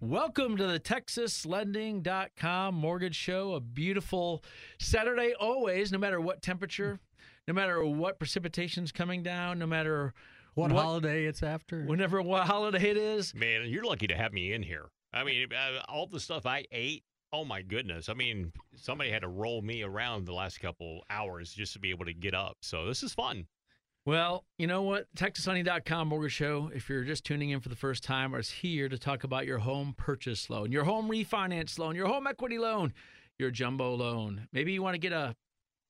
Welcome to the TexasLending.com Mortgage Show. A beautiful Saturday, always, no matter what temperature, no matter what precipitation's coming down, no matter What, holiday it's after? whenever what holiday it is. Man, you're lucky to have me in here. I mean, uh, all the stuff I ate. Oh my goodness! I mean, somebody had to roll me around the last couple hours just to be able to get up. So this is fun. Well, you know what? TexasLending.com Mortgage Show, if you're just tuning in for the first time, is here to talk about your home purchase loan, your home refinance loan, your home equity loan, your jumbo loan. Maybe you want to get a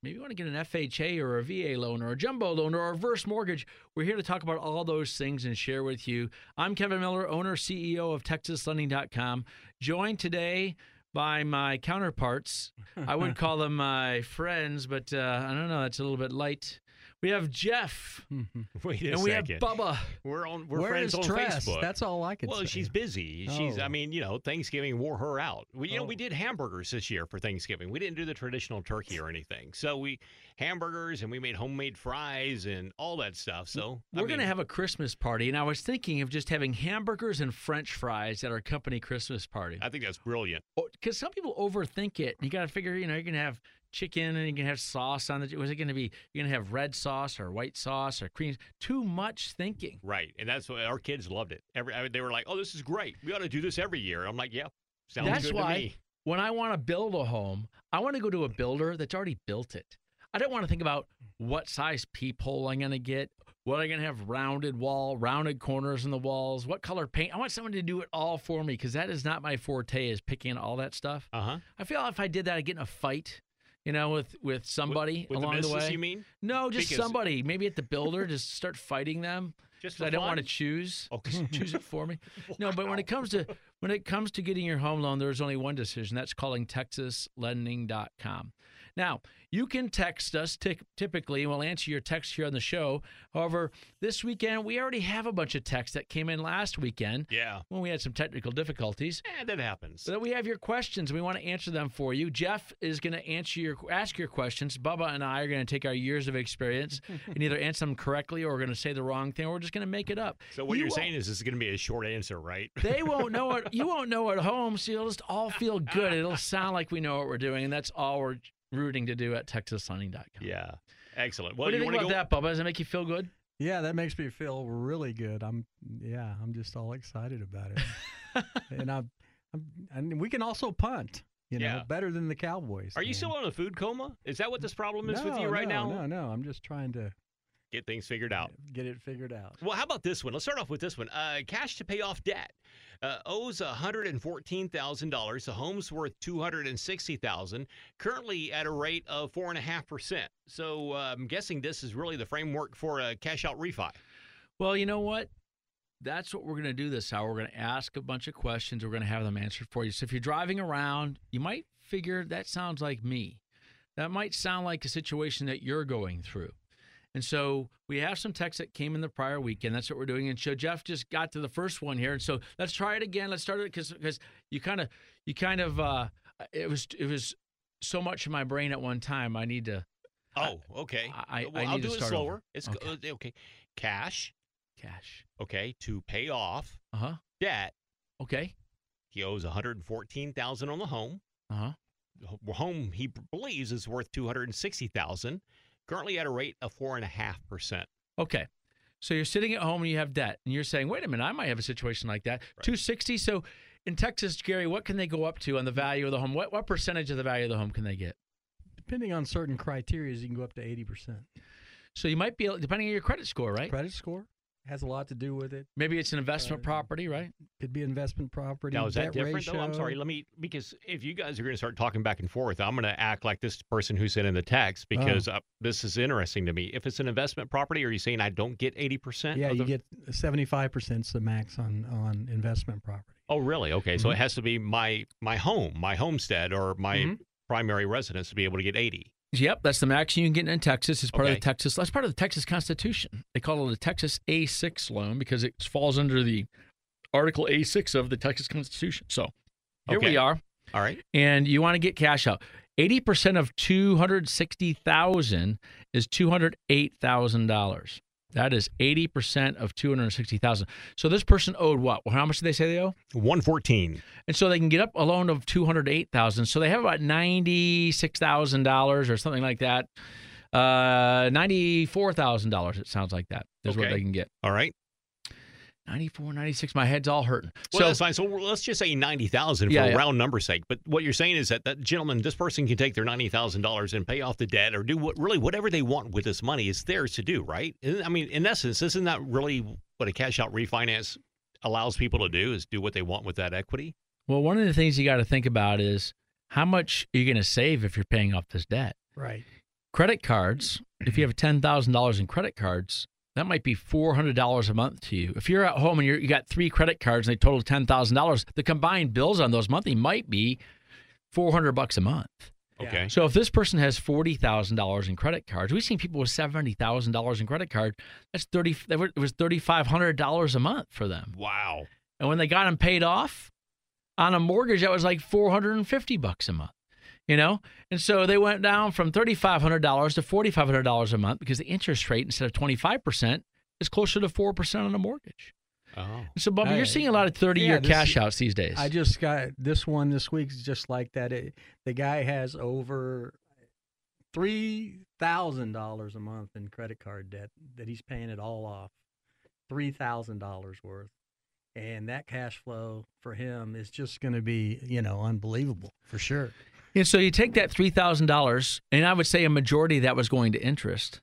maybe you want to get an FHA or a VA loan or a jumbo loan or a reverse mortgage. We're here to talk about all those things and share with you. I'm Kevin Miller, owner CEO of TexasLending.com, joined today by my counterparts. I would call them my friends, but uh, I don't know. That's a little bit light. We have Jeff. Wait a and we have second. Bubba. We're on. We're Where friends is on Tress? Facebook. That's all I can say. well, say. she's busy. She's. I Oh. mean, you know, Thanksgiving wore her out. We, you know, Oh. we did hamburgers this year for Thanksgiving. We didn't do the traditional turkey or anything. So we hamburgers and we made homemade fries and all that stuff. So We're going to have a Christmas party, and I was thinking of just having hamburgers and French fries at our company Christmas party. I think that's brilliant. Oh, because some people overthink it. You got to figure, you know, you're going to have chicken and you can have sauce on the. Was it going to be? You're going to have red sauce or white sauce or cream? Too much thinking. Right, and that's what our kids loved it. Every I mean, they were like, "Oh, this is great. We ought to do this every year." I'm like, "Yeah, sounds That's good why to me." when I want to build a home, I want to go to a builder that's already built it. I don't want to think about what size peephole I'm going to get, what I'm going to have rounded wall, rounded corners in the walls, what color paint. I want someone to do it all for me because that is not my forte is picking all that stuff. Uh huh. I feel if I did that, I'd get in a fight, you know, with with somebody with, with along the, the, way. You mean? No, just Because- somebody. Maybe at the builder, just start fighting them. Just I don't want to choose. Oh, Just choose it for me. No, but when it comes to when it comes to getting your home loan, there's only one decision. That's calling TexasLending.com. Now, you can text us ty- typically, and we'll answer your text here on the show. However, this weekend we already have a bunch of texts that came in last weekend Yeah, when we had some technical difficulties. eh, that happens. So we have your questions. And we want to answer them for you. Jeff is going to answer your ask your questions. Bubba and I are going to take our years of experience and either answer them correctly or we're going to say the wrong thing or we're just going to make it up. So what You you're saying is this is going to be a short answer, right? they won't know it. You won't know at home, so you'll just all feel good. It'll sound like we know what we're doing, and that's all we're rooting to do at TexasLending.com. yeah, excellent. Well, what do you, you think about to that, Bubba? Does it make you feel good? yeah, that makes me feel really good. I'm yeah, I'm just all excited about it. and I'm, I'm and we can also punt. You know, Yeah. better than the Cowboys. Are you still on a food coma? Is that what this problem is with you right no, now? No, no, I'm just trying to Get things figured out. get it figured out. Well, how about this one? Let's start off with this one. Uh, cash to pay off debt uh, owes one hundred and fourteen thousand dollars. The home's worth $260,000, Currently at a rate of four and a half percent. So uh, I'm guessing this is really the framework for a cash out refi. Well, you know what? That's what we're going to do this hour. We're going to ask a bunch of questions. We're going to have them answered for you. So if you're driving around, you might figure that sounds like me. That might sound like a situation that you're going through. And so we have some texts that came in the prior weekend. That's what we're doing. And so Jeff just got to the first one here. And so let's try it again. Let's start it because because you kind of you kind of uh it was it was so much in my brain at one time. I need to Oh, okay. I- I- well, I will do it slower. over. It's Okay. okay. okay. Cash. cash. Okay, to pay off Uh huh. debt. Okay. He owes one hundred fourteen thousand on the home. Uh huh. Home he believes is worth two hundred sixty thousand. Currently at a rate of four and a half percent. Okay. So you're sitting at home and you have debt, and you're saying, "Wait a minute, I might have a situation like that." Right. Two sixty. So in Texas, Gary, what can they go up to on the value of the home? What what percentage of the value of the home can they get? Depending on certain criteria, you can go up to eighty percent. So you might be able- depending on your credit score, right? Credit score has a lot to do with it. Maybe it's an investment Uh, property, right? Could be investment property. Now is that debt different though? I'm sorry. Let me because if you guys are going to start talking back and forth, I'm going to act like this person who sent in the text Oh. because uh, this is interesting to me. If it's an investment property, are you saying I don't get eighty percent? Yeah, you get seventy-five percent is the max on on investment property. Oh, really? Okay, so it Mhm. has to be my my home, my homestead, or my Mhm. primary residence to be able to get eighty. Yep, that's the max you can get in Texas. It's part okay. of the Texas. That's part of the Texas Constitution. They call it a Texas A6 loan because it falls under the Article A6 of the Texas Constitution. So here okay. we are. All right. And you want to get cash out. 80% of 260,000 is $208,000. That is eighty percent of two hundred sixty thousand. So this person owed what? Well, how much did they say they owe? One fourteen. And so they can get up a loan of two hundred eight thousand. So they have about ninety six thousand dollars or something like that. Uh, ninety four thousand dollars. It sounds like that is what they can get. All right. 94, 96. My head's all hurting. Well, so that's fine. So let's just say ninety thousand for Yeah, a yeah. round number sake. But what you're saying is that that gentleman, this person, can take their ninety thousand dollars and pay off the debt, or do what really whatever they want with this money is theirs to do, right? I mean, in essence, isn't that really what a cash out refinance allows people to do? Is do what they want with that equity? well, one of the things you got to think about is how much are you going to save if you're paying off this debt? Right. Credit cards. If you have ten thousand dollars in credit cards, that might be four hundred dollars a month to you. If you're at home and you're, you got three credit cards and they total ten thousand dollars, the combined bills on those monthly might be four hundred bucks a month. Okay. So if this person has forty thousand dollars in credit cards, we've seen people with seventy thousand dollars in credit card. That's thirty. It was thirty five hundred dollars a month for them. Wow. And when they got them paid off on a mortgage, that was like four hundred and fifty bucks a month. You know, and so they went down from thirty five hundred dollars to forty five hundred dollars a month because the interest rate instead of twenty five percent is closer to four percent on a mortgage. Oh. So, Bubba, I- you're seeing a lot of thirty year yeah, this- cash outs these days. I just got this one this week's just like that. It, the guy has over three thousand dollars a month in credit card debt that he's paying it all off. Three thousand dollars worth. And that cash flow for him is just going to be, you know, unbelievable for sure. And so you take that three thousand dollars, and I would say a majority of that was going to interest.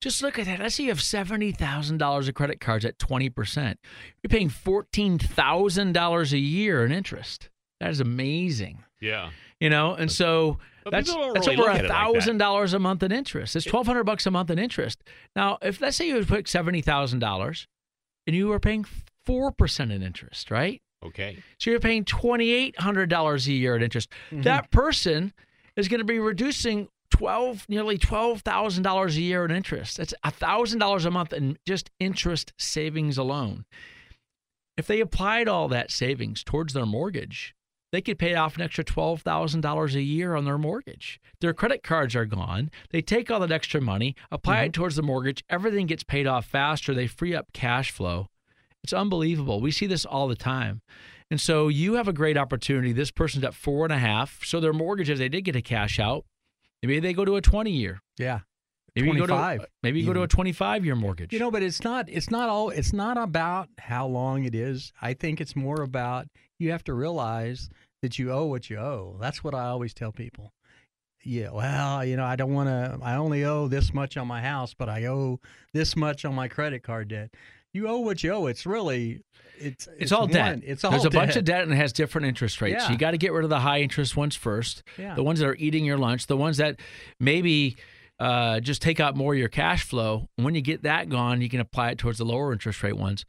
Just look at that. Let's say you have seventy thousand dollars of credit cards at twenty percent. You're paying fourteen thousand dollars a year in interest. That is amazing. Yeah. You know, and so But that's, that's really over a thousand dollars a month in interest. It's twelve hundred bucks a month in interest. Now, if let's say you would put seventy thousand dollars, and you were paying four percent in interest, right? Okay. So you're paying twenty eight hundred dollars a year in interest. Mm-hmm. That person is going to be reducing twelve, nearly twelve thousand dollars a year in interest. That's thousand dollars a month in just interest savings alone. If they applied all that savings towards their mortgage, they could pay off an extra twelve thousand dollars a year on their mortgage. Their credit cards are gone. They take all that extra money, apply it mm-hmm. towards the mortgage. Everything gets paid off faster. They free up cash flow. It's unbelievable. We see this all the time. And so you have a great opportunity. This person's at four and a half. So their mortgage, as they did get a cash out, maybe they go to a 20 year. Yeah. Maybe you go to maybe you go to a 25 year mortgage. You know, but it's not it's not all it's not about how long it is. I think it's more about you have to realize that you owe what you owe. That's what I always tell people. Yeah, well, you know, I don't want to I only owe this much on my house, but I owe this much on my credit card debt. You owe what you owe. It's really it's it's, all one- debt. It's all There's a bunch of debt and it has different interest rates. Yeah. You got to get rid of the high interest ones first. Yeah. The ones that are eating your lunch, the ones that maybe uh, just take out more of your cash flow. And when you get that gone, you can apply it towards the lower interest rate ones.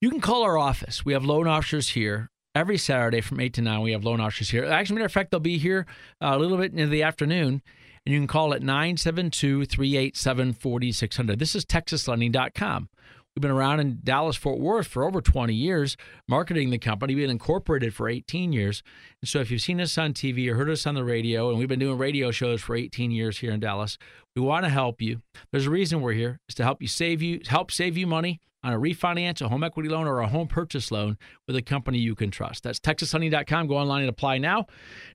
You can call our office. We have loan officers here every Saturday from 8 to 9. We have loan officers here. Actually, matter of fact, they'll be here uh, a little bit in the afternoon. And you can call at 972 387 4600. This is TexasLending.com. We've been around in Dallas, Fort Worth for over 20 years, marketing the company. We've been incorporated for 18 years. And so if you've seen us on TV or heard us on the radio, and we've been doing radio shows for 18 years here in Dallas, we want to help you. There's a reason we're here, is to help you save you, help save you money on a refinance, a home equity loan, or a home purchase loan with a company you can trust. That's TexasHoney.com. Go online and apply now.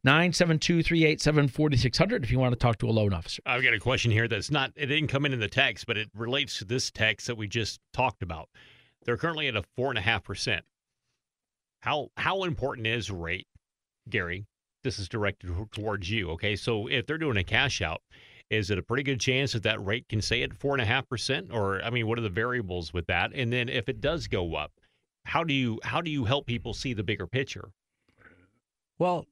972 387 4600 if you want to talk to a loan officer. I've got a question here that's not, it didn't come in in the text, but it relates to this text that we just talked about. They're currently at a four and a half percent. How how important is rate, Gary? This is directed towards you. Okay, so if they're doing a cash out, is it a pretty good chance that that rate can stay at four and a half percent? Or I mean, what are the variables with that? And then if it does go up, how do you how do you help people see the bigger picture? Well,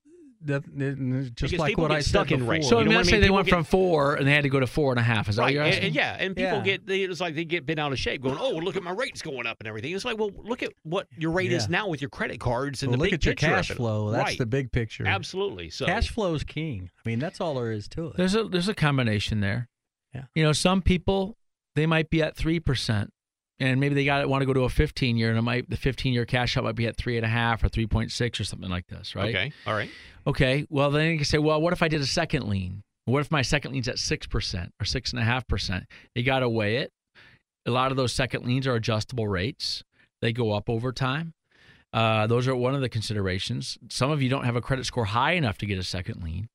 that, that- just Because like what get I stuck said in before. rates. So You know I mean, what I mean? say they People went get- from four and they had to go to four and a half. Is that what Right, you're asking? and yeah, and people Yeah. get they, it's like they get bent out of shape, going, "Oh, look at my rates going up and everything." It's like, well, look at what your rate is now with your credit cards and Well, the look big at your cash flow. That's right. the big picture. Absolutely. So Cash flow is king. I mean, that's all there is to it. There's a there's a combination there. Yeah. You know, some people they might be at three percent, and maybe they got want to go to a 15 year, and it might the 15 year cash out might be at three and a half or 3.6 or something like this, right? Okay. All right. Okay. Well, then you can say, well, what if I did a second lien? What if my second lien's at six percent or six and a half percent? You got to weigh it. A lot of those second liens are adjustable rates. They go up over time. Uh, those are one of the considerations. Some of you don't have a credit score high enough to get a second lien.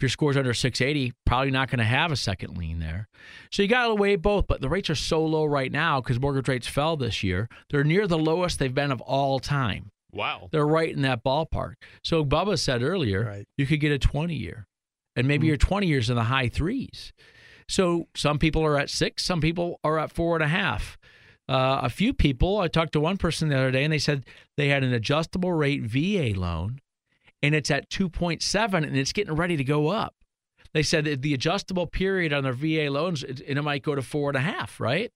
If your score's under 680, probably not going to have a second lien there. So you got to weigh both. But the rates are so low right now because mortgage rates fell this year. They're near the lowest they've been of all time. Wow. They're right in that ballpark. So Bubba said earlier, Right. you could get a 20 year, and maybe Mm. your 20 years in the high threes. So some people are at six, some people are at four and a half. Uh, a few people, I talked to one person the other day, and they said they had an adjustable rate VA loan, and it's at 2.7, and it's getting ready to go up. They said that the adjustable period on their VA loans, it, and it might go to four and a half, right?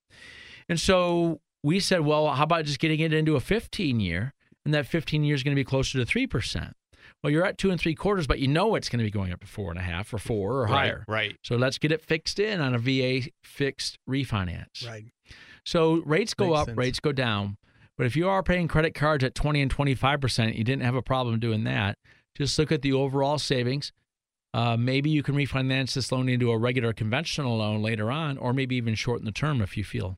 And so we said, well, how about just getting it into a 15 year? And that 15 years is going to be closer to 3%. Well, you're at two and three quarters, but you know it's going to be going up to four and a half or four or Right, higher. Right. So let's get it fixed in on a VA fixed refinance. Right. So rates go Makes up, sense. rates go down. But if you are paying credit cards at 20 and 25%, you didn't have a problem doing that. Just look at the overall savings. Uh, maybe you can refinance this loan into a regular conventional loan later on, or maybe even shorten the term if you feel.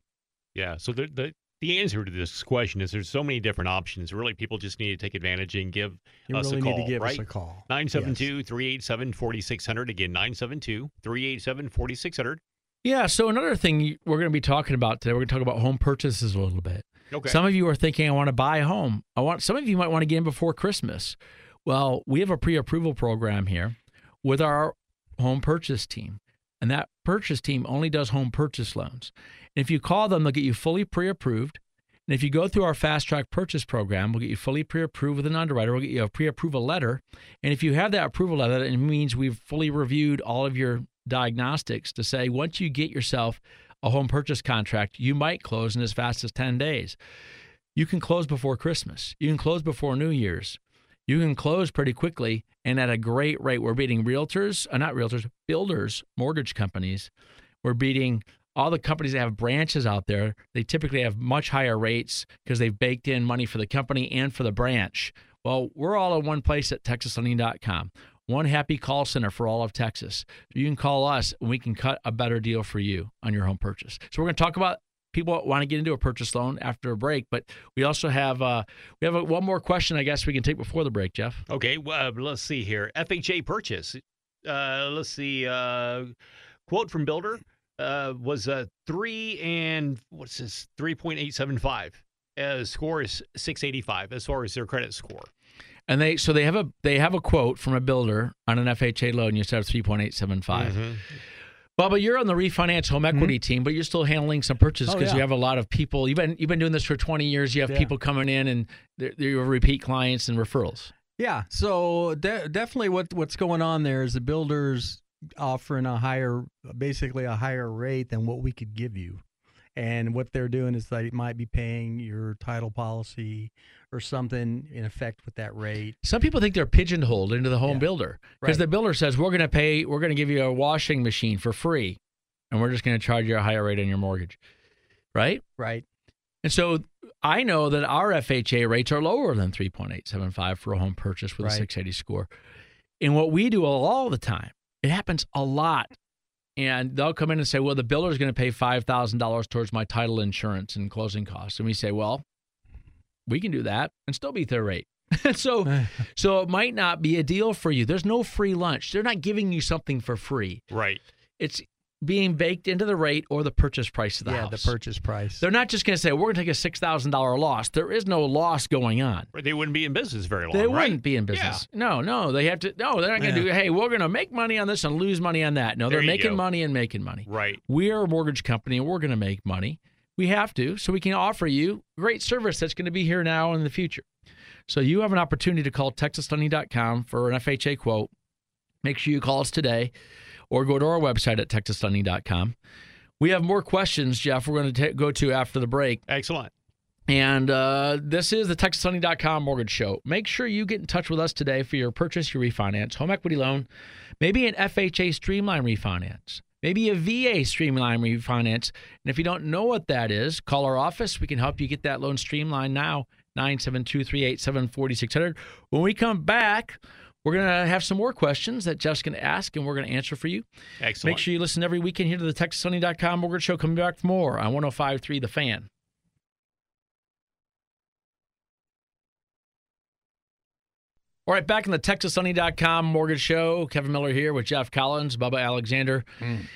Yeah. So the, the the answer to this question is there's so many different options. Really, people just need to take advantage and give You us really a call. need to give right? us a call. 972 387 4600. Again, 972 387 4600. Yeah. So another thing we're going to be talking about today, we're going to talk about home purchases a little bit. Okay. Some of you are thinking, I want to buy a home. I want. Some of you might want to get in before Christmas. Well, we have a pre-approval program here with our home purchase team, and that purchase team only does home purchase loans. And if you call them, they'll get you fully pre-approved. And if you go through our fast track purchase program, we'll get you fully pre-approved with an underwriter. We'll get you a pre-approval letter. And if you have that approval letter, it means we've fully reviewed all of your diagnostics to say once you get yourself a home purchase contract, you might close in as fast as 10 days. You can close before Christmas. You can close before New Year's. You can close pretty quickly and at a great rate. We're beating realtors, uh, not realtors, builders, mortgage companies. We're beating all the companies that have branches out there. They typically have much higher rates because they've baked in money for the company and for the branch. Well, we're all in one place at texaslending.com. One happy call center for all of Texas. You can call us and we can cut a better deal for you on your home purchase. So we're going to talk about people want to get into a purchase loan after a break, but we also have uh, we have a, one more question I guess we can take before the break, Jeff. Okay, well, let's see here. FHA purchase. Uh, let's see. Uh, quote from builder uh, was uh, three and what's this? Three point eight seven five. Uh, score is six eighty five as far as their credit score. And they so they have a they have a quote from a builder on an FHA loan. You start at three point eight seven five. Mhm. Bubba, you're on the refinance home equity team, but you're still handling some purchases Oh, because you have a lot of people. You've been you've been doing this for 20 years. You have Yeah. people coming in and they're, they're repeat clients and referrals. Yeah. So de- definitely, what what's going on there is the builders offering a higher, basically a higher rate than what we could give you, and what they're doing is they might be paying your title policy or something in effect with that rate. Some people think they're pigeonholed into the home Yeah. builder because Right. the builder says we're going to pay, we're going to give you a washing machine for free, and we're just going to charge you a higher rate on your mortgage, right? Right. And so I know that our FHA rates are lower than 3.875 for a home purchase with a 680 score. And what we do all the time, it happens a lot. And they'll come in and say, well, the builder is going to pay $5,000 towards my title insurance and closing costs. And we say, well, we can do that and still beat their rate. so, so it might not be a deal for you. There's no free lunch. They're not giving you something for free. Right. It's being baked into the rate or the purchase price of the yeah, house. the purchase price. They're not just going to say, we're going to take a $6,000 loss. There is no loss going on. Right, They wouldn't be in business very long. They right? wouldn't be in business. Yeah. No, no. They have to, no, they're not going to Yeah. do, hey, we're going to make money on this and lose money on that. No, There they're making go. money and making money. Right. We are a mortgage company and we're going to make money. We have to, so we can offer you great service that's going to be here now and in the future. So you have an opportunity to call texaslending.com for an FHA quote. Make sure you call us today or go to our website at texaslending.com. We have more questions, Jeff, we're going to ta- go to after the break. Excellent. And uh, this is the TexasLending.com mortgage show. Make sure you get in touch with us today for your purchase, your refinance, home equity loan, maybe an FHA streamline refinance, maybe a VA streamline refinance. And if you don't know what that is, call our office. We can help you get that loan streamlined now, 972 387 4600. When we come back, we're going to have some more questions that Jeff's going to ask and we're going to answer for you. Excellent. Make sure you listen every weekend here to the TexasLending.com mortgage show. Coming back for more on 1053 The Fan. All right, back in the TexasSunny.com mortgage show. Kevin Miller here with Jeff Collins, Bubba Alexander. Mm.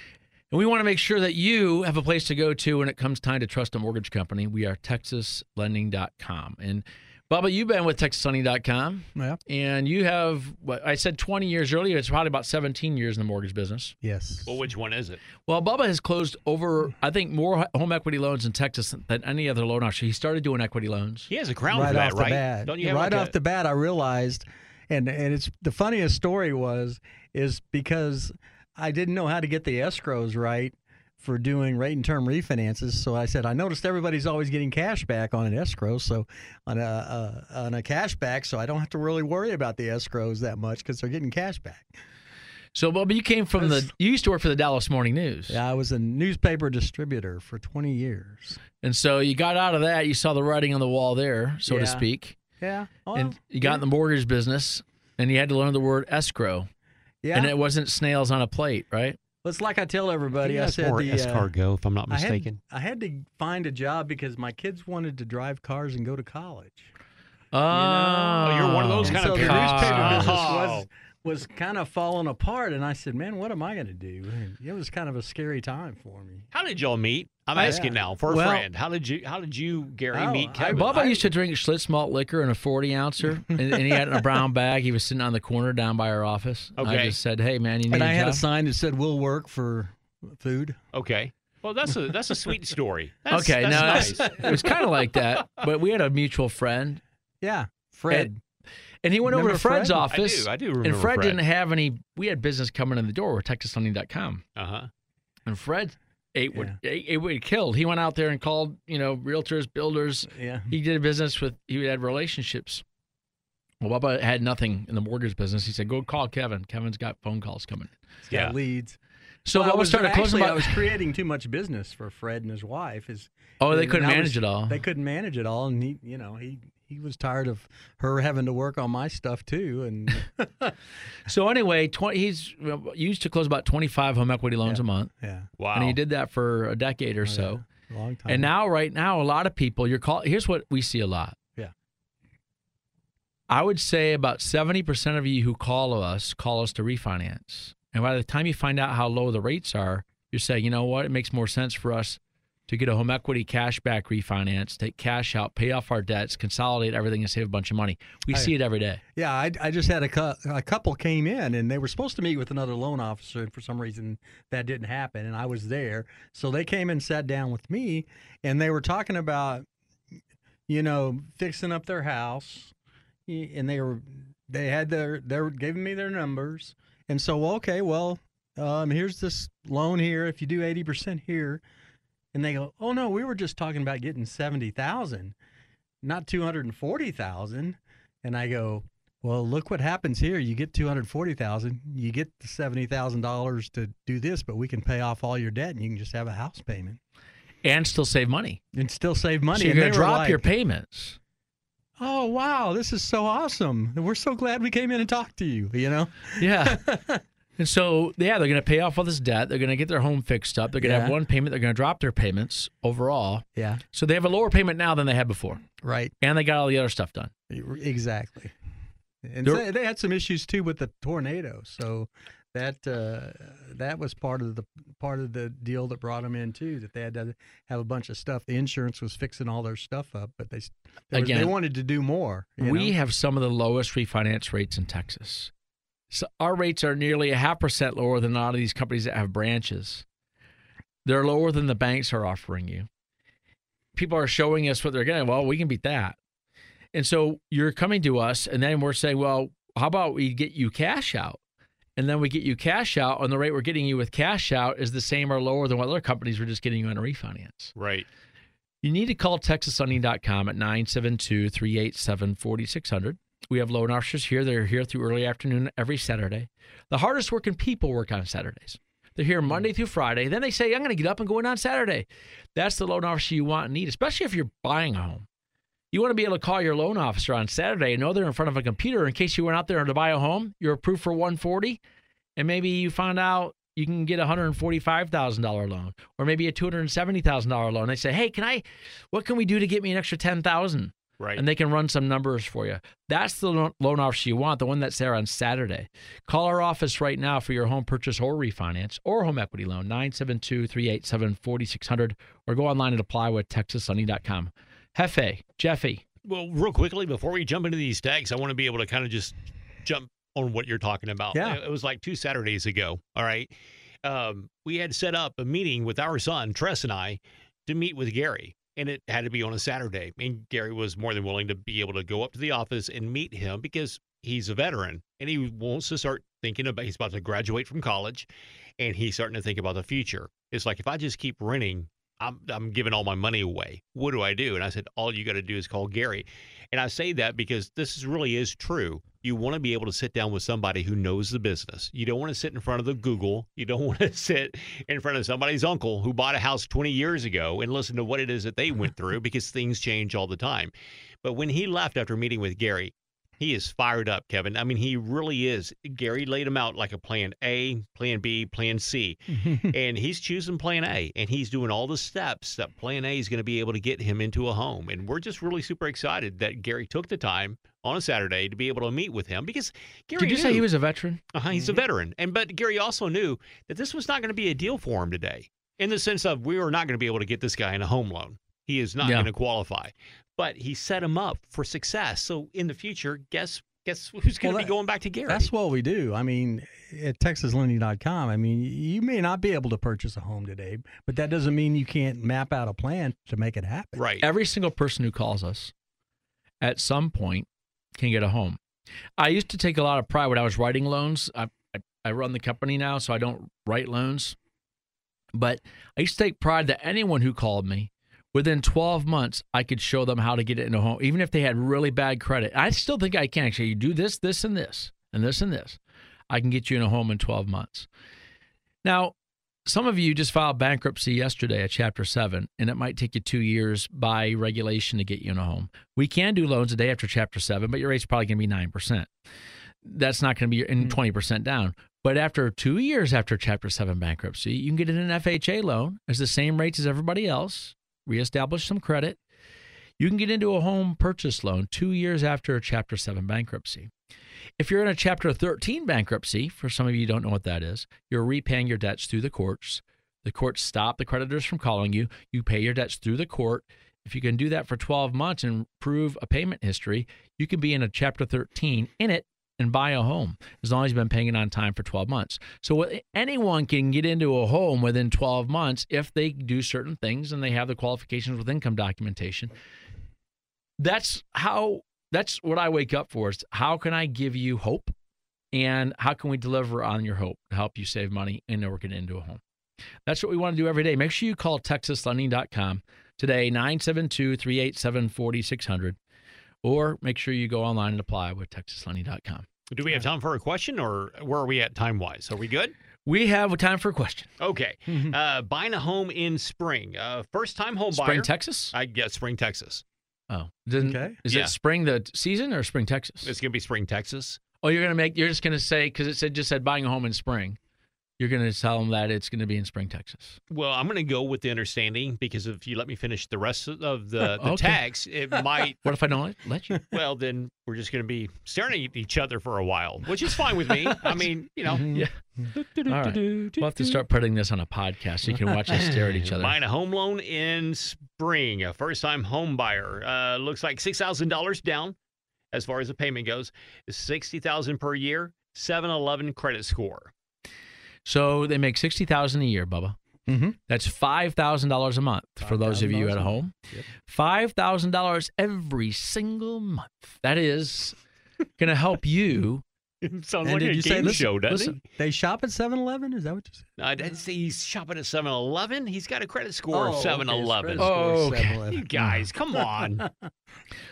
And we want to make sure that you have a place to go to when it comes time to trust a mortgage company. We are TexasLending.com. And Bubba, you've been with TexasSunny.com Yeah. and you have, what I said 20 years earlier, it's probably about 17 years in the mortgage business. Yes. well, which one is it? Well, Bubba has closed over, I think, more home equity loans in Texas than any other loan officer. He started doing equity loans. He has a crown right for that, off the right? bat. Don't you have right like off a- the bat, I realized, and and it's the funniest story was is because I didn't know how to get the escrows right for doing rate and term refinances. So I said I noticed everybody's always getting cash back on an escrow, so on a uh, on a cash back, so I don't have to really worry about the escrows that much because they're getting cash back. So, Bubba, you came from the, you used to work for the Dallas Morning News. Yeah, I was a newspaper distributor for 20 years. And so you got out of that. You saw the writing on the wall there, so to speak. Yeah, well, and you got in the mortgage business and you had to learn the word escrow. yeah. And it wasn't snails on a plate, right? Well, it's like I tell everybody. I That's said more the uh, escargot, if I'm not I had, mistaken. I had to find a job because my kids wanted to drive cars and go to college. Oh, Oh, you're one of those And kind so of the parents. newspaper business Oh. was was kind of falling apart, and I said, "Man, what am I going to do?" And it was kind of a scary time for me. How did y'all meet? I'm I- asking now for a Well- friend. How did you? How did you, Gary, Oh, meet I- Kevin? Bubba used to drink Schlitz malt liquor in a 40 ouncer, and, and he had it in a brown bag. He was sitting on the corner down by our office. And I just said, "Hey, man, you need And a I had a sign that said, "We'll work for food." Okay. Well, that's a that's a sweet story. That's, okay, that's now nice. it was kind of like that, but we had a mutual friend, Yeah, Fred. and he went over to Fred's Fred? Office. I do. I do remember. and Fred, Fred, didn't have any. We had business coming in the door with TexasLending.com, Uh huh. and Fred ate what ate, ate what he killed. He went out there and called, you know, realtors, builders. yeah, He did business with. He had relationships. Well, Bubba had nothing in the mortgage business. He said, "Go call Kevin. Kevin's got phone calls coming." he's got Yeah. leads. So Well, I was started closing. actually, I was creating too much business for Fred and his wife. His, oh, they couldn't manage was- it all. They couldn't manage it all, and he, you know, he he was tired of her having to work on my stuff too. And So anyway, 20, he's used to close about twenty-five home equity loans Yeah. a month, yeah, Wow. and he did that for a decade or Oh, so. yeah. long time. And now, right now, a lot of people you're call. Here's what we see a lot. Yeah. I would say about seventy percent of you who call us call us to refinance, and by the time you find out how low the rates are, you're saying, you know what, it makes more sense for us to get a home equity cash back refinance, take cash out, pay off our debts, consolidate everything, and save a bunch of money. We I- see it every day. Yeah, I, I just had a, cou- a couple came in and they were supposed to meet with another loan officer, and for some reason that didn't happen, and I was there. So they came and sat down with me, and they were talking about, you know, fixing up their house, and they were they had their they were giving me their numbers, and so okay, well, um, here's this loan here. If you do eighty percent here, and they go, oh no, we were just talking about getting seventy thousand, not two hundred and forty thousand, and I go. Well, look what happens here. You get two hundred forty thousand. You get the seventy thousand dollars to do this, but we can pay off all your debt, and you can just have a house payment And still save money. and still save money. So you're And going to drop your payments. Oh wow, this is so awesome! We're so glad we came in and talked to you. You know, Yeah. and so, yeah, they're going to pay off all this debt. They're going to get their home fixed up. They're going to have one payment. They're going to drop their payments overall. yeah, So they have a lower payment now than they had before. right, And they got all the other stuff done. exactly. And so they had some issues too with the tornado, so that uh, that was part of the part of the deal that brought them in too. That they had to have a bunch of stuff. The insurance was fixing all their stuff up, but they they, were- they wanted to do more. you we know? have some of the lowest refinance rates in Texas. So our rates are nearly a half percent lower than a lot of these companies that have branches. They're lower than the banks are offering you. People are showing us what they're getting. Well, we can beat that. And so you're coming to us, and then we're saying, well, how about we get you cash out? And then we get you cash out, and the rate we're getting you with cash out is the same or lower than what other companies were just getting you on a refinance. Right. You need to call TexasLending.com at 972 387 4600. We have loan officers here. They're here through early afternoon every Saturday. The hardest working people work on Saturdays. They're here hmm. Monday through Friday. Then they say, I'm going to get up and go in on Saturday. That's the loan officer you want and need, especially if you're buying a home. You want to be able to call your loan officer on Saturday and know they're in front of a computer in case you went out there to buy a home. You're approved for 140, and maybe you found out you can get a $145,000 loan or maybe a $270,000 loan. They say, "Hey, can I what can we do to get me an extra 10,000?" Right. And they can run some numbers for you. That's the loan officer you want, the one that's there on Saturday. Call our office right now for your home purchase or refinance or home equity loan, 972 387 4600, or go online and apply with texaslending.com. Hefe, Jeffy, Well, real quickly before we jump into these tags, I want to be able to kind of just jump on what you're talking about. Yeah. It was like two Saturdays ago. All right. Um, we had set up a meeting with our son, Tress and I, to meet with Gary. And it had to be on a Saturday. And Gary was more than willing to be able to go up to the office and meet him because he's a veteran and he wants to start thinking about he's about to graduate from college and he's starting to think about the future. It's like if I just keep renting, I'm I'm giving all my money away. What do I do? And I said, all you got to do is call Gary. And I say that because this is really is true. You want to be able to sit down with somebody who knows the business. You don't want to sit in front of the Google. You don't want to sit in front of somebody's uncle who bought a house 20 years ago and listen to what it is that they went through because things change all the time. But when he left after meeting with Gary, he is fired up, Kevin. I mean, he really is. Gary laid him out like a plan A, plan B, plan C. and he's choosing plan A and he's doing all the steps that plan A is going to be able to get him into a home. And we're just really super excited that Gary took the time on a Saturday to be able to meet with him because Gary did you say he was a veteran? uh-huh, he's a veteran. And but Gary also knew that this was not going to be a deal for him today. In the sense of we were not going to be able to get this guy in a home loan. He is not Yeah. going to qualify. But he set him up for success. So in the future, guess guess who's going to Well, be going back to Gary? That's what we do. I mean, at texaslending.com, I mean, you may not be able to purchase a home today, but that doesn't mean you can't map out a plan to make it happen. right. Every single person who calls us at some point can get a home. I used to take a lot of pride when I was writing loans. I, I, I run the company now, so I don't write loans. But I used to take pride that anyone who called me within 12 months, I could show them how to get it in a home, even if they had really bad credit. I still think I can actually. You do this, this, and this, and this, and this. I can get you in a home in 12 months. Now, some of you just filed bankruptcy yesterday at Chapter 7, and it might take you two years by regulation to get you in a home. We can do loans a day after Chapter 7, but your rate's probably going to be 9%. That's not going to be in 20% hmm. down. But after two years after Chapter 7 bankruptcy, you can get in an FHA loan as the same rates as everybody else, reestablish some credit. You can get into a home purchase loan two years after a Chapter 7 bankruptcy. If you're in a Chapter 13 bankruptcy, for some of you don't know what that is, you're repaying your debts through the courts. The courts stop the creditors from calling you. You pay your debts through the court. If you can do that for 12 months and prove a payment history, you can be in a Chapter 13 in it and buy a home as long as you've been paying it on time for 12 months. So uh, anyone can get into a home within 12 months if they do certain things and they have the qualifications with income documentation. That's how that's what I wake up for is how can I give you hope and how can we deliver on your hope to help you save money and work it into a home. That's what we want to do every day. Make sure you call texaslending.com today 972-387-4600 or make sure you go online and apply with texaslending.com. Do we have time for a question or where are we at time wise? Are we good? We have time for a question. Okay. uh, buying a home in spring. Uh, first time home buyer. Spring Texas? I guess spring Texas. Oh, didn't, Okay. Is Yeah. it spring the season or spring Texas? It's going to be spring Texas. oh, you're gonna make. You're just gonna say because it said just said buying a home in spring. You're gonna tell them that it's gonna be in spring Texas. Well, I'm going to go with the understanding because if you let me finish the rest of the, the Okay. tags, it might. What if I don't let- let you? Well, then we're just going to be staring at each other for a while, which is fine with me. I mean, you know, Yeah. All right. We'll have to start putting this on a podcast so you can watch us stare at each other. buying a home loan in spring, a first time home buyer. Uh, looks like $6,000 down as far as the payment goes, 60000 per year, 711 credit score. So they make sixty thousand a year, Bubba. Mhm. That's five thousand dollars a month for those of you at home. Yep. Five thousand dollars every single month. That is going to help you. Sounds And like did a you say game listen- show, doesn't listen, They shop at 7-Eleven? Is that what you said? he? I didn't say he's shopping at 7-Eleven. He's got a credit score of okay, 7-Eleven. spread Oh, okay. Oh, you guys, come on.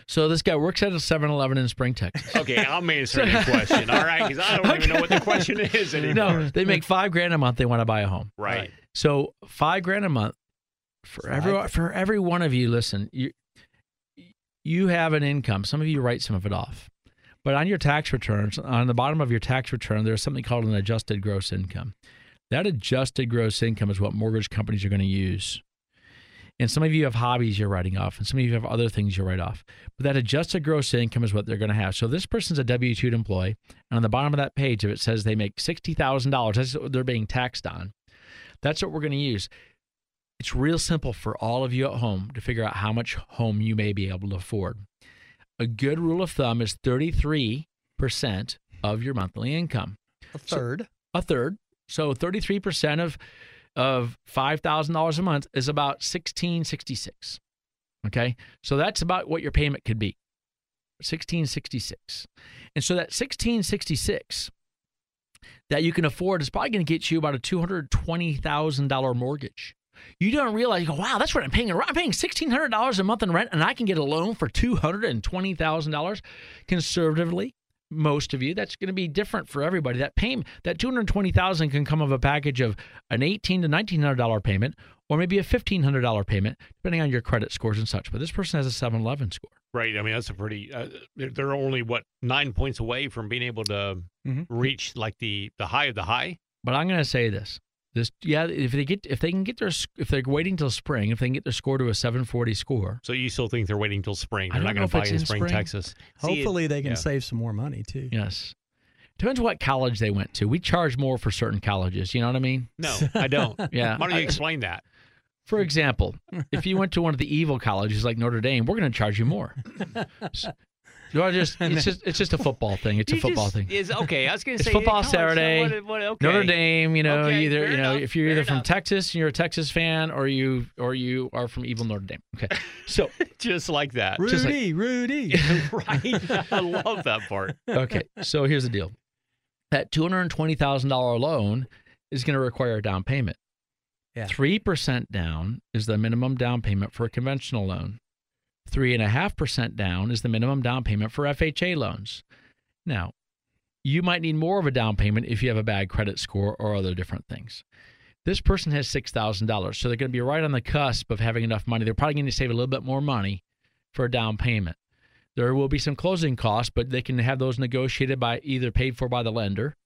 So this guy works at a 7-Eleven in Spring, Texas. Okay, I'm answering the question. All right, because I don't even know what the question is anymore. no, they make five grand a month. They want to buy a home. Right. So five grand a month for Five every for every one of you. Listen, you you have an income. Some of you write some of it off, but on your tax returns, on the bottom of your tax return, there's something called an adjusted gross income. That adjusted gross income is what mortgage companies are going to use. And some of you have hobbies you're writing off, and some of you have other things you write off. But that adjusted gross income is what they're going to have. So this person's a W 2 employee, and on the bottom of that page, if it says they make $60,000, that's what they're being taxed on. That's what we're going to use. It's real simple for all of you at home to figure out how much home you may be able to afford. A good rule of thumb is 33% of your monthly income. A third. A third. So 33% of of $5,000 a month is about 1666. Okay? So that's about what your payment could be. 1666. And so that 1666 that you can afford is probably going to get you about a $220,000 mortgage. You don't realize, you go, wow, that's what I'm paying. I'm paying $1,600 a month in rent, and I can get a loan for $220,000 conservatively. Most of you, that's going to be different for everybody. That payment, that 220,000 can come of a package of an $1,800 to $1,900 payment, or maybe a $1,500 payment, depending on your credit scores and such. But this person has a 711 score. Right. I mean, that's a pretty. Uh, they're- only what nine points away from being able to Mhm. reach like the the high of the high. But I'm going to say this: this, yeah, if they get, if they can get their, if they're waiting till spring, if they can get their score to a 740 score, So you still think they're waiting till spring? I They're don't know going to if buy it's in in spring, spring. Texas. See, it- Hopefully they can yeah. save some more money too. yes, depends what college they went to. We charge more for certain colleges. You know what I mean? No, I don't. Yeah. Why don't you explain that? For example, if you went to one of the evil colleges like Notre Dame, we're going to charge you more. So, you are just it's just it's just a football thing. It's a football just- thing. Is okay. I was going to It's say football college, so Saturday, what- what- okay. Notre Dame, you know, Okay, either you know, enough, if you're fair either from enough. Texas and you're a Texas fan, or you or you are from evil Notre Dame. Okay, so just like that. Just like- Rudy, Rudy. right. I love that part. okay, so here's the deal: that two hundred twenty thousand dollar loan is going to require a down payment. Yeah. Three percent down is the minimum down payment for a conventional loan. Three and a half percent down is the minimum down payment for FHA loans. Now, you might need more of a down payment if you have a bad credit score or other different things. This person has six thousand dollars, so they're going to be right on the cusp of having enough money. They're probably going to save a little bit more money for a down payment. There will be some closing costs, but they can have those negotiated by either paid for by the lender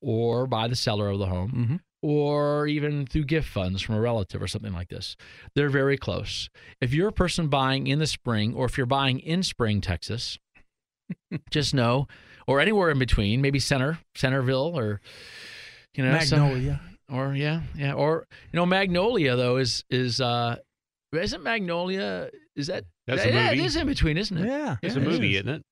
or by the seller of the home Mhm. Or even through gift funds from a relative or something like this. They're very close. If you're a person buying in the spring or if you're buying in spring, Texas, just know, or anywhere in between, maybe Center, Centerville, or you know, some- Magnolia. or yeah, yeah, or you know, Magnolia though is is uh, isn't Magnolia? Is that That's a yeah, it is in between, isn't it? Yeah. It's Yeah, a movie, is. isn't it?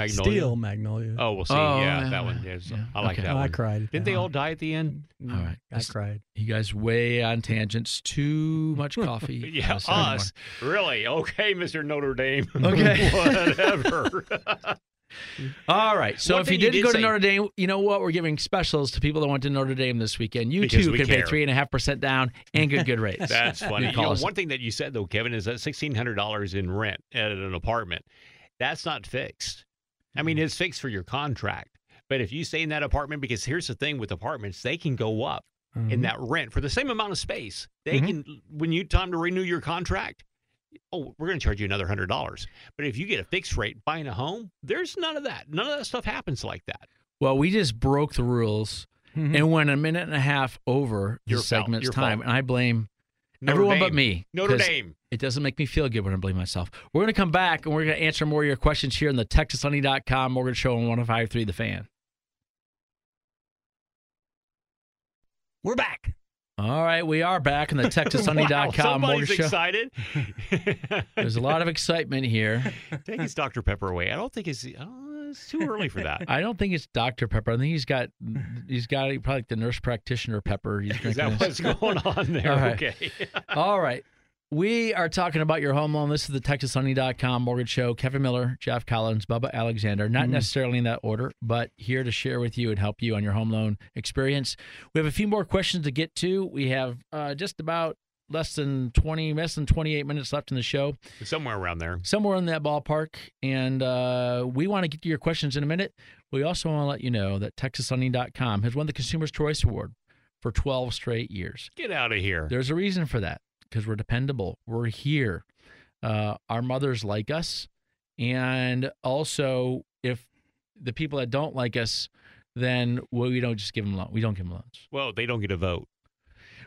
Magnolia. Steel Magnolia. Oh, we'll see. Oh, yeah, yeah, that one. yeah, Yes, uh, yeah. I like Okay. that oh, I one. cried. Didn't that they oh. all die at the end? All right. I That's- cried. You guys way on tangents. Too much coffee. Yeah, on Saturday us. Really? Okay, Mr. Notre Dame. Okay. Whatever. All right. So One if you didn't did go to say- Notre Dame, you know what? We're giving specials to people that went to Notre Dame this weekend. You too we can care. pay three and a half percent down and get good rates. That's funny. You You call know, one thing that you said though, Kevin, is that sixteen hundred dollars in rent at an apartment. That's not fixed. I Mm-hmm. mean, it's fixed for your contract. But if you stay in that apartment, because here's the thing with apartments, they can go up in Mm-hmm. Mhm. that rent for the same amount of space. They Mhm. can when you time to renew your contract. Oh, we're going to charge you another hundred dollars. But if you get a fixed rate buying a home, there's none of that. None of that stuff happens like that. Well, we just broke the rules Mhm. and went a minute and a half over the Your fault. segment's time, fault. and I blame Notre everyone but Dame. me. Notre Dame. It doesn't make me feel good when I blame myself. We're going to come back and we're going to answer more of your questions here on the TexasHoney.com Mortgage Show on 105.3 The Fan. We're back. All right, we are back on the Wow, TexasHoney.com somebody's Mortgage Show. excited. There's a lot of excitement here. Take his Dr. Pepper away. I don't think it's. Oh, it's too early for that. I don't think it's Dr. Pepper. I think he's got he's got probably like the nurse practitioner pepper. He's Is that what's going on there? All right. Okay. All right. We are talking about your home loan. This is the TexasSunny.com mortgage show. Kevin Miller, Jeff Collins, Bubba Alexander. Not necessarily in that order, but here to share with you and help you on your home loan experience. We have a few more questions to get to. We have uh, just about less than 20, less than 28 minutes left in the show, Somewhere around there. somewhere in that ballpark. And uh, we want to get to your questions in a minute. We also want to let you know that TexasSunny.com has won the Consumer's Choice Award for 12 straight years. Get out of here. There's a reason for that because we're dependable. We're here. Uh, our mothers like us. And also, if the people that don't like us, then well, we don't just give them loans. We don't give them loans. Well, they don't get a vote.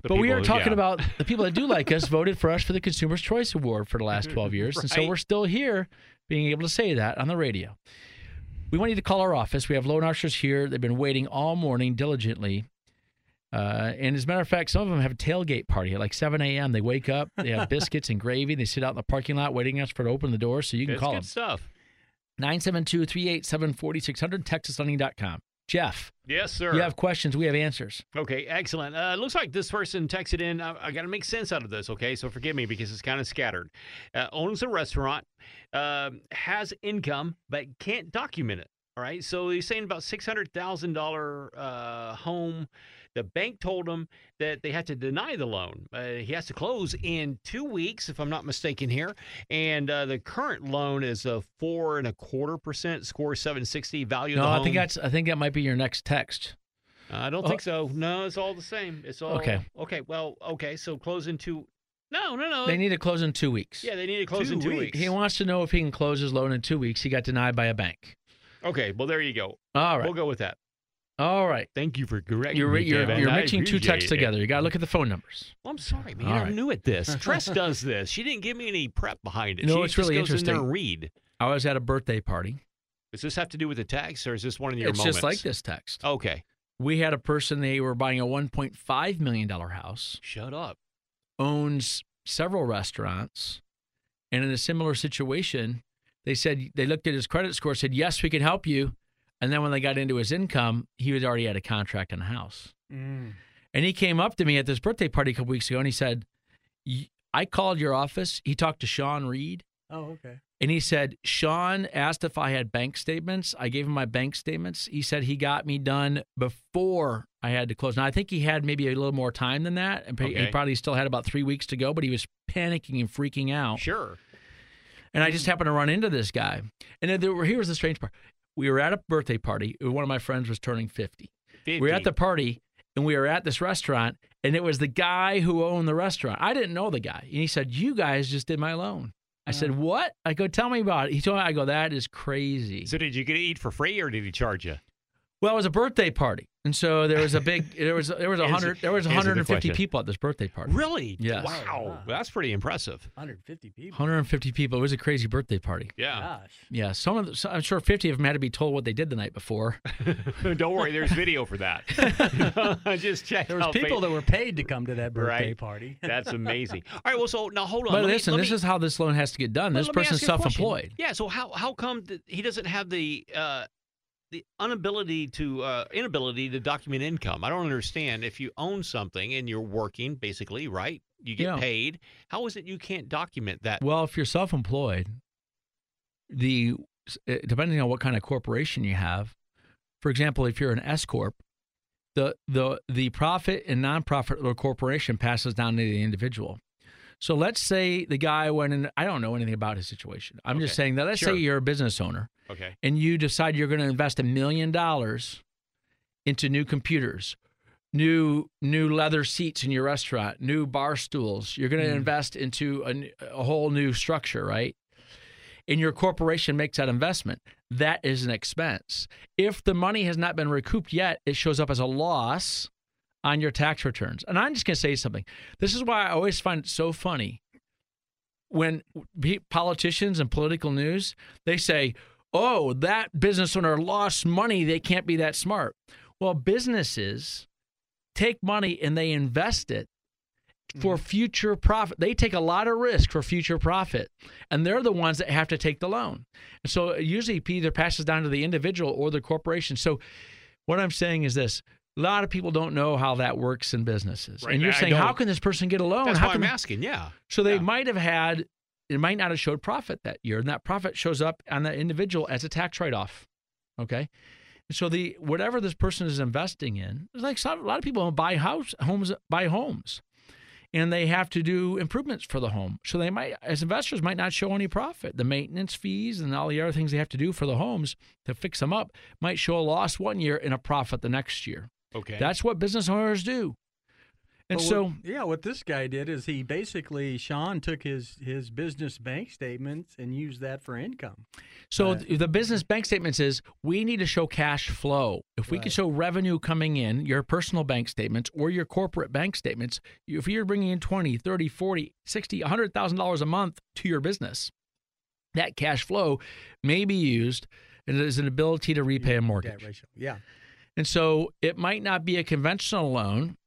But we are talking yeah. about the people that do like us voted for us for the Consumer's Choice Award for the last 12 years. And so we're still here being able to say that on the radio. We want you to call our office. We have loan officers here. They've been waiting all morning diligently. Uh, and as a matter of fact, some of them have a tailgate party at like 7 a.m. They wake up, they have biscuits and gravy. They sit out in the parking lot waiting us for to open the door so you can It's call good them. stuff. 972 387 4600, texaslending.com. Jeff, Yes, sir. you have questions. We have answers. Okay, excellent. Uh, looks like this person texted in. I, I got to make sense out of this, okay? So forgive me because it's kind of scattered. Uh, owns a restaurant, um, has income, but can't document it. All right. So he's saying about six hundred thousand dollar uh, home. The bank told him that they had to deny the loan. Uh, he has to close in two weeks, if I'm not mistaken here. And uh, the current loan is a four and a quarter percent, score seven sixty. Value. No, I think that's I think that might be your next text. I don't Oh. think so. No, it's all the same. It's all Okay. Okay. Well, okay. So close in two. No, no, no. They need to close in two weeks. Yeah, they need to close Two in two weeks. weeks. He wants to know if he can close his loan in two weeks. He got denied by a bank. Okay. Well, there you go. All right. We'll go with that. All right. Thank you for correcting You're me, you're, Kevin. you're I mixing two texts it. together. You got to look at the phone numbers. Well, I'm sorry, man. All I'm new at this. Tress does this. She didn't give me any prep behind it. No, she it's just really goes in there interesting. and read. I was at a birthday party. Does this have to do with the text, or is this one of your it's moments? just like this text. Okay. We had a person they were buying a 1.5 million dollar house, Shut up. owns several restaurants, and in a similar situation, they said they looked at his credit score, said yes, we can help you, and then when they got into his income, he was already had a contract on a house. Mm. And he came up to me at this birthday party a couple weeks ago and he said, "Y- I called your office. He talked to Sean Reed Oh, okay. and he said, Sean asked if I had bank statements. I gave him my bank statements. He said he got me done before I had to close. Now, I think he had maybe a little more time than that. And he probably still had about three weeks to go, but he was panicking and freaking out. Sure. And I just happened to run into this guy. And then there were, here was the strange part. We were at a birthday party. One of my friends was turning 50. 50. We were at the party and we were at this restaurant, and it was the guy who owned the restaurant. I didn't know the guy. And he said, You guys just did my loan. I said, uh. What? I go, Tell me about it. He told me, I go, That is crazy. So did you get to eat for free, or did he charge you? Well, it was a birthday party. And so there was a big, there was, there was a hundred, there was answer 150 people at this birthday party. Really? Yes. Wow. Wow. That's pretty impressive. 150 people. 150 people. It was a crazy birthday party. Yeah. Gosh. Yeah. Some of the, so- I'm sure 50 of them had to be told what they did the night before. Don't worry, there's video for that. Just check. There was out people fa- that were paid to come to that birthday Right. party. That's amazing. All right. Well, so now hold on. But Let listen, let this me- is how this loan has to get done. This person's ask you a question. self-employed. Yeah. So how how come that he doesn't have the uh, the inability to uh, inability to document income? I don't understand. If you own something and you're working, basically, right? You get Yeah. paid. How is it you can't document that? Well, if you're self-employed, the uh, depending on what kind of corporation you have, for example, if you're an S corp, the the the profit and nonprofit or corporation passes down to the individual. So let's say the guy went in. I don't know anything about his situation. I'm just saying that. Let's Sure. say you're a business owner Okay. and you decide you're going to invest a million dollars into new computers, new new leather seats in your restaurant, new bar stools. You're going to mm. invest into a, a whole new structure, right? And your corporation makes that investment. That is an expense. If the money has not been recouped yet, it shows up as a loss on your tax returns. And I'm just going to say something. This is why I always find it so funny when politicians and political news they say, "Oh, that business owner lost money. They can't be that smart." Well, businesses take money and they invest it for mm-hmm. future profit. They take a lot of risk for future profit, and they're the ones that have to take the loan. And so it usually either passes down to the individual or the corporation. So what I'm saying is this. A lot of people don't know how that works in businesses. Right, And you're I saying, how can this person get a loan? That's how why I'm asking. Yeah. so they Yeah. might have had, it might not have showed profit that year, and that profit shows up on that individual as a tax write-off. Okay, so the whatever this person is investing in, it's like some, a lot of people buy house homes, buy homes, and they have to do improvements for the home. So they might, as investors, might not show any profit. The maintenance fees and all the other things they have to do for the homes to fix them up might show a loss one year and a profit the next year. Okay. That's what business owners do. And But so what, yeah, what this guy did is he basically Sean took his his business bank statements and used that for income. So th- the business bank statements is we need to show cash flow. If we can show revenue coming in, your personal bank statements or your corporate bank statements, if you're bringing in 20, 30, 40, 60, $100,000 a month to your business, that cash flow may be used as an ability to repay a mortgage. Yeah. And so it might not be a conventional loan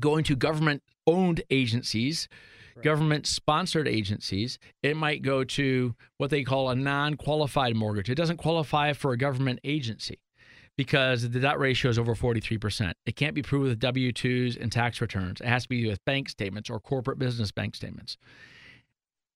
going to government owned agencies, Right. government sponsored agencies. It might go to what they call a non qualified mortgage. It doesn't qualify for a government agency because the debt ratio is over 43%. It can't be proved with W 2s and tax returns. It has to be with bank statements or corporate business bank statements.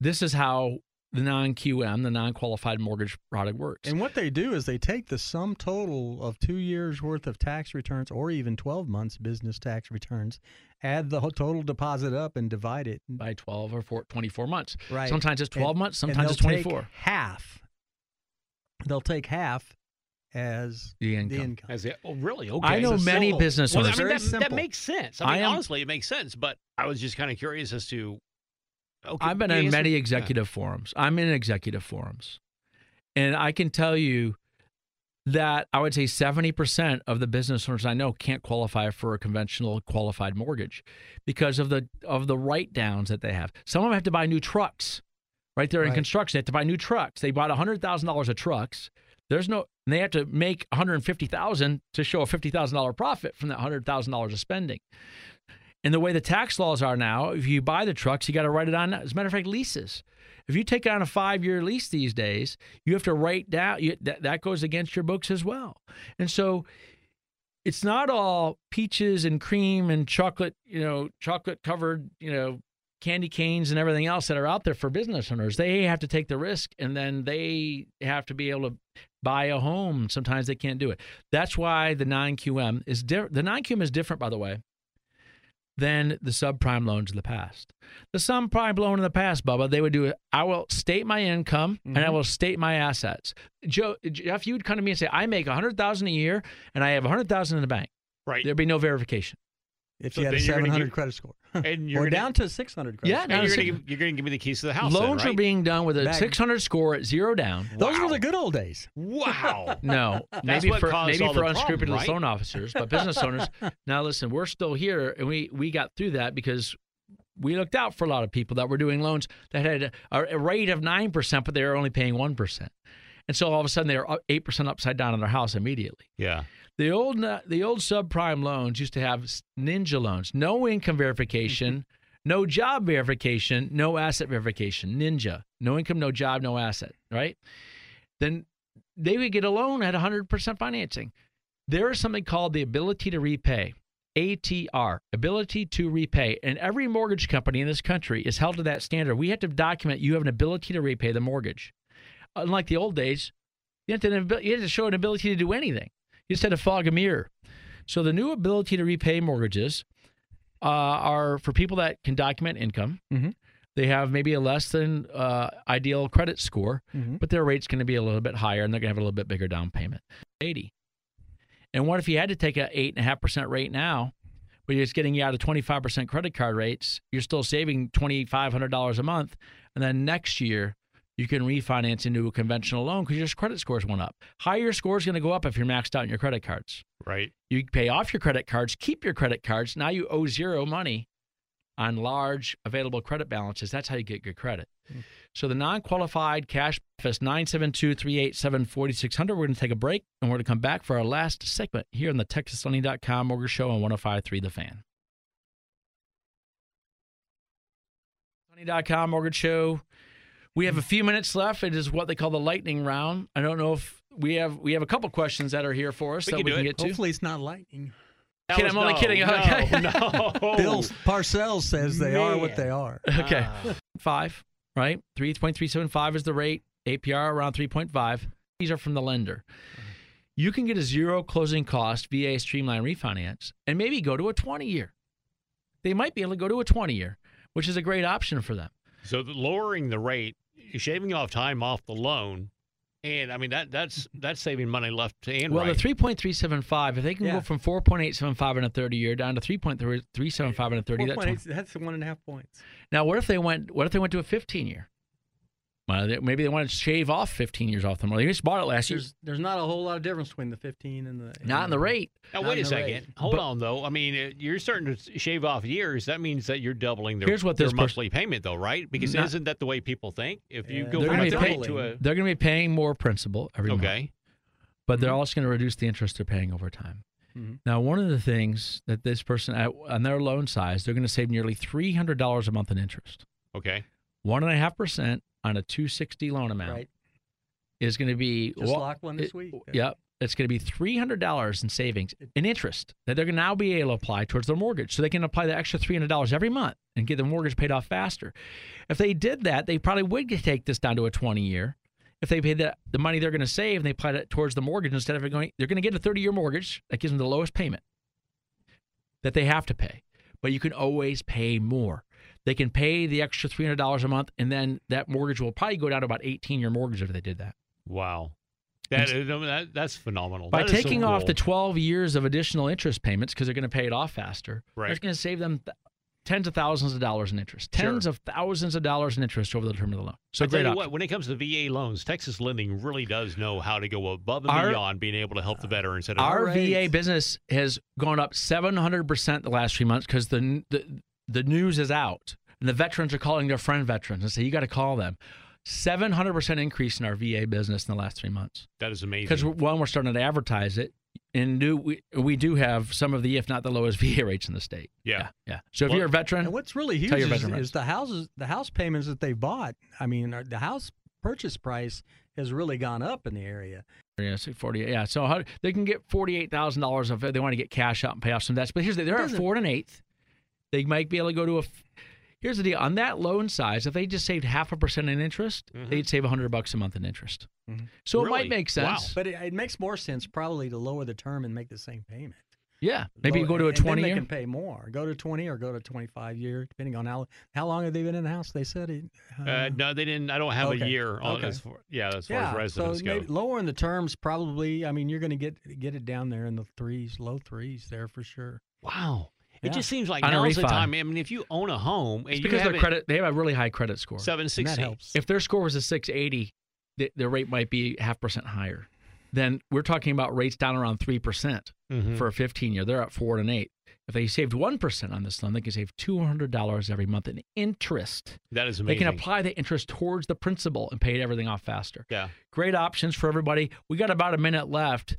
This is how the non QM, the non qualified mortgage product works. And what they do is they take the sum total of two years worth of tax returns or even 12 months business tax returns, add the whole total deposit up and divide it. by 12 or four, 24 months. Right. Sometimes it's 12 And- months, and sometimes it's they'll take 24. half. They'll take half as The income. the income. As it, oh, really? Okay. I know It's a many simple- business Well, I owners. mean, that, that makes sense. I I mean, am- honestly, it makes sense. But I was just kind of curious as to. Okay, I've been in many executive forums. I'm in executive forums. And I can tell you that I would say 70% of the business owners I know can't qualify for a conventional qualified mortgage because of the of the write downs that they have. Some of them have to buy new trucks. Right there in construction, they have to buy new trucks. They bought $100,000 of trucks. There's no and they have to make 150,000 to show a $50,000 profit from that $100,000 of spending. And the way the tax laws are now, if you buy the trucks, you got to write it on, as a matter of fact, leases. If you take it on a five year lease these days, you have to write down, you, that, that goes against your books as well. And so it's not all peaches and cream and chocolate, you know, chocolate covered, you know, candy canes and everything else that are out there for business owners. They have to take the risk and then they have to be able to buy a home. Sometimes they can't do it. That's why the non QM is different. The non QM is different, by the way, than the subprime loans of the past. The subprime loan in the past, Bubba, they would do. I will state my income and I Mhm. will state my assets. Joe, Jeff, you would come to me and say, I make a hundred thousand a year and I have a hundred thousand in the bank. Right. There'd be no verification. If So you had a then you're gonna 700 give- credit score. And you're or gonna- down to 600 credit Yeah, score. no, you're going to you're going to give me the keys to the house. then, Loans are being done with a Back- 600 score at zero down. Those were the good old days. Wow. No, That's maybe what for maybe all for unscrupulous right? loan officers, but business owners. Now listen, we're still here, and we we got through that because we looked out for a lot of people that were doing loans that had a, a rate of nine percent, but they were only paying one percent, and so all of a sudden they're eight percent upside down on their house immediately. Yeah. The old the old subprime loans used to have ninja loans, no income verification, mm-hmm. no job verification, no asset verification. Ninja, no income, no job, no asset. Right? Then they would get a loan at 100% financing. There is something called the ability to repay. ATR, ability to repay. And every mortgage company in this country is held to that standard. We have to document you have an ability to repay the mortgage. Unlike the old days, you had to, you had to show an ability to do anything. You just had to fog a mirror. So the new ability to repay mortgages uh, are for people that can document income. Mhm. They have maybe a less than uh, ideal credit score, Mhm. but their rate's going to be a little bit higher, and they're going to have a little bit bigger down payment. Eighty. And what if you had to take a eight and a half percent rate now, but it's getting you out of twenty five percent credit card rates? You're still saving twenty five hundred dollars a month, and then next year you can refinance into a conventional loan because your credit scores went up. Higher score is going to go up if you're maxed out in your credit cards. Right. You pay off your credit cards, keep your credit cards. Now you owe zero money on large available credit balances. That's how you get good credit. Hmm. So the non-qualified cash office 972-387-4600. We're going to take a break and we're going to come back for our last segment here on the TexasLending.com Mortgage Show on 105.3 The Fan. Money.com mortgage show. We have a few minutes left. It is what they call the lightning round. I don't know if we have we have a couple questions that are here for us We that can we do can it. get to. Hopefully, it's not lightning. That Kid, was I'm only no, kidding. No, Okay. no. Bill Parcells says they are what they are. Okay. Ah. Five, right? 3.375 is the rate. APR around 3.5. These are from the lender. You can get a zero closing cost VA Streamline refinance and maybe go to a 20 year. They might be able to go to a 20 year, which is a great option for them. So the, lowering the rate, shaving off time off the loan, and I mean that that's that's saving money left and Well, right. Well, the 3.375, if they can Yeah. go from 4.875 in a 30 year down to 3.375 in a 30, that's 4.8 that's one and a half points. Now, what if they went? What if they went to a 15 year? Well, they, maybe they want to shave off 15 years off the mortgage. They just bought it last there's, year. There's not a whole lot of difference between the 15 and the. And not in the rate. Now, wait a second. Rate. Hold but, on, though. I mean, uh, you're starting to shave off years. That means that you're doubling their, here's what their monthly payment, though, right? Because not, isn't that the way people think? If you yeah, go from a pay, to a. They're going to be paying more principal every okay. month. But mm-hmm. they're also going to reduce the interest they're paying over time. Mm-hmm. Now, one of the things that this person, on their loan size, they're going to save nearly $300 a month in interest. Okay. 1.5% on a 260 loan amount right. is going to be Just well, lock one this it- week. Yep. It's going to be $300 in savings in interest that they're going to now be able to apply towards their mortgage. So they can apply the extra $300 every month and get their mortgage paid off faster. If they did that, they probably would take this down to a 20 year. If they paid the, the money they're going to save and they applied it towards the mortgage instead of going, they're going to get a 30 year mortgage that gives them the lowest payment that they have to pay. But you can always pay more. They can pay the extra $300 a month and then that mortgage will probably go down to about 18 year mortgage if they did that. wow, that, is- uh, that that's phenomenal. By That is so taking off cool. the 12 years of additional interest payments because they're going to pay it off faster, Right. it's going to save them th- tens of thousands of dollars in interest, Sure. tens of thousands of dollars in interest over the term of the loan. So great what, when it comes to VA loans, Texas Lending really does know how to go above and Our- beyond being able to help the uh, veterans. That Our are, VA business has gone up 700% the last three months because the, the the news is out and the veterans are calling their friend veterans and say you got to call them. 700% increase in our VA business in the last three months. that is amazing. Because one, we're starting to advertise it, and do we, we do have some of the, if not the lowest VA rates in the state. Yeah. yeah. So if Well- you're a veteran, And what's really huge Tell your is, veteran is the houses, the house payments that they bought. I mean, the house purchase price has really gone up in the area. yeah, so 48, yeah. So how, they can get forty-eight thousand dollars if they want to get cash out and pay off some debts. But here's the, they're at doesn't- four and an eighth. They might be able to go to a. Here's the deal on that loan size. If they just saved half a percent in interest, Mhm. they'd save hundred bucks a month in interest. Mhm. So it might make Wow. sense. But it, it makes more sense probably to lower the term and make the same payment. Yeah, maybe you Lower- go to a and then twenty they year. can pay more. Go to 20 or go to 25 year, depending on how how long have they been in the house. They said it. uh, no, they didn't. I don't have a year on Okay. as far, yeah, as far yeah, as residents so go. maybe lowering the terms probably. I mean, you're going to get get it down there in the threes, low threes there for sure. Wow. It just seems like On now's the time. I mean, if you own a home and It's you because have their credit, they have a really high credit score. seven that helps. if their score was a 680, the, the rate might be half percent higher. Then we're talking about rates down around three percent Mhm. for a 15 year. They're at four and an eight. If they saved one percent on this loan, they can save two hundred dollars every month in interest. that is amazing. They can apply the interest towards the principal and pay everything off faster. Yeah. Great options for everybody. We got about a minute left.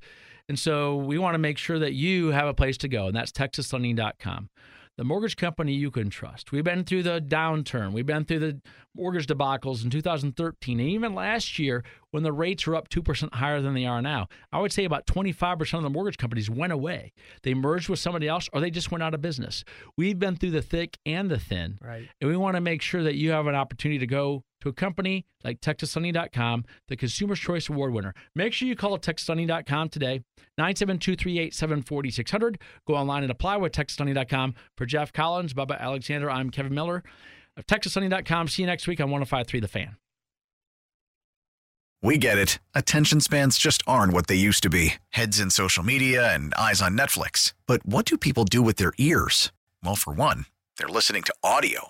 And so we want to make sure that you have a place to go, and that's texaslending.com. The mortgage company you can trust. We've been through the downturn. We've been through the mortgage debacles in 2013 and even last year when the rates were up 2% higher than they are now. I would say about 25% of the mortgage companies went away. They merged with somebody else or they just went out of business. We've been through the thick and the thin. Right. And we want to make sure that you have an opportunity to go to a company like TexasLending.com, the Consumer's Choice Award winner. Make sure you call TexasLending.com today, 972-387-4600. Go online and apply with TexasLending.com. For Jeff Collins, Bubba Alexander, I'm Kevin Miller of TexasLending.com. See you next week on 105.3 The Fan. We get it. Attention spans just aren't what they used to be heads in social media and eyes on Netflix. But what do people do with their ears? Well, for one, they're listening to audio.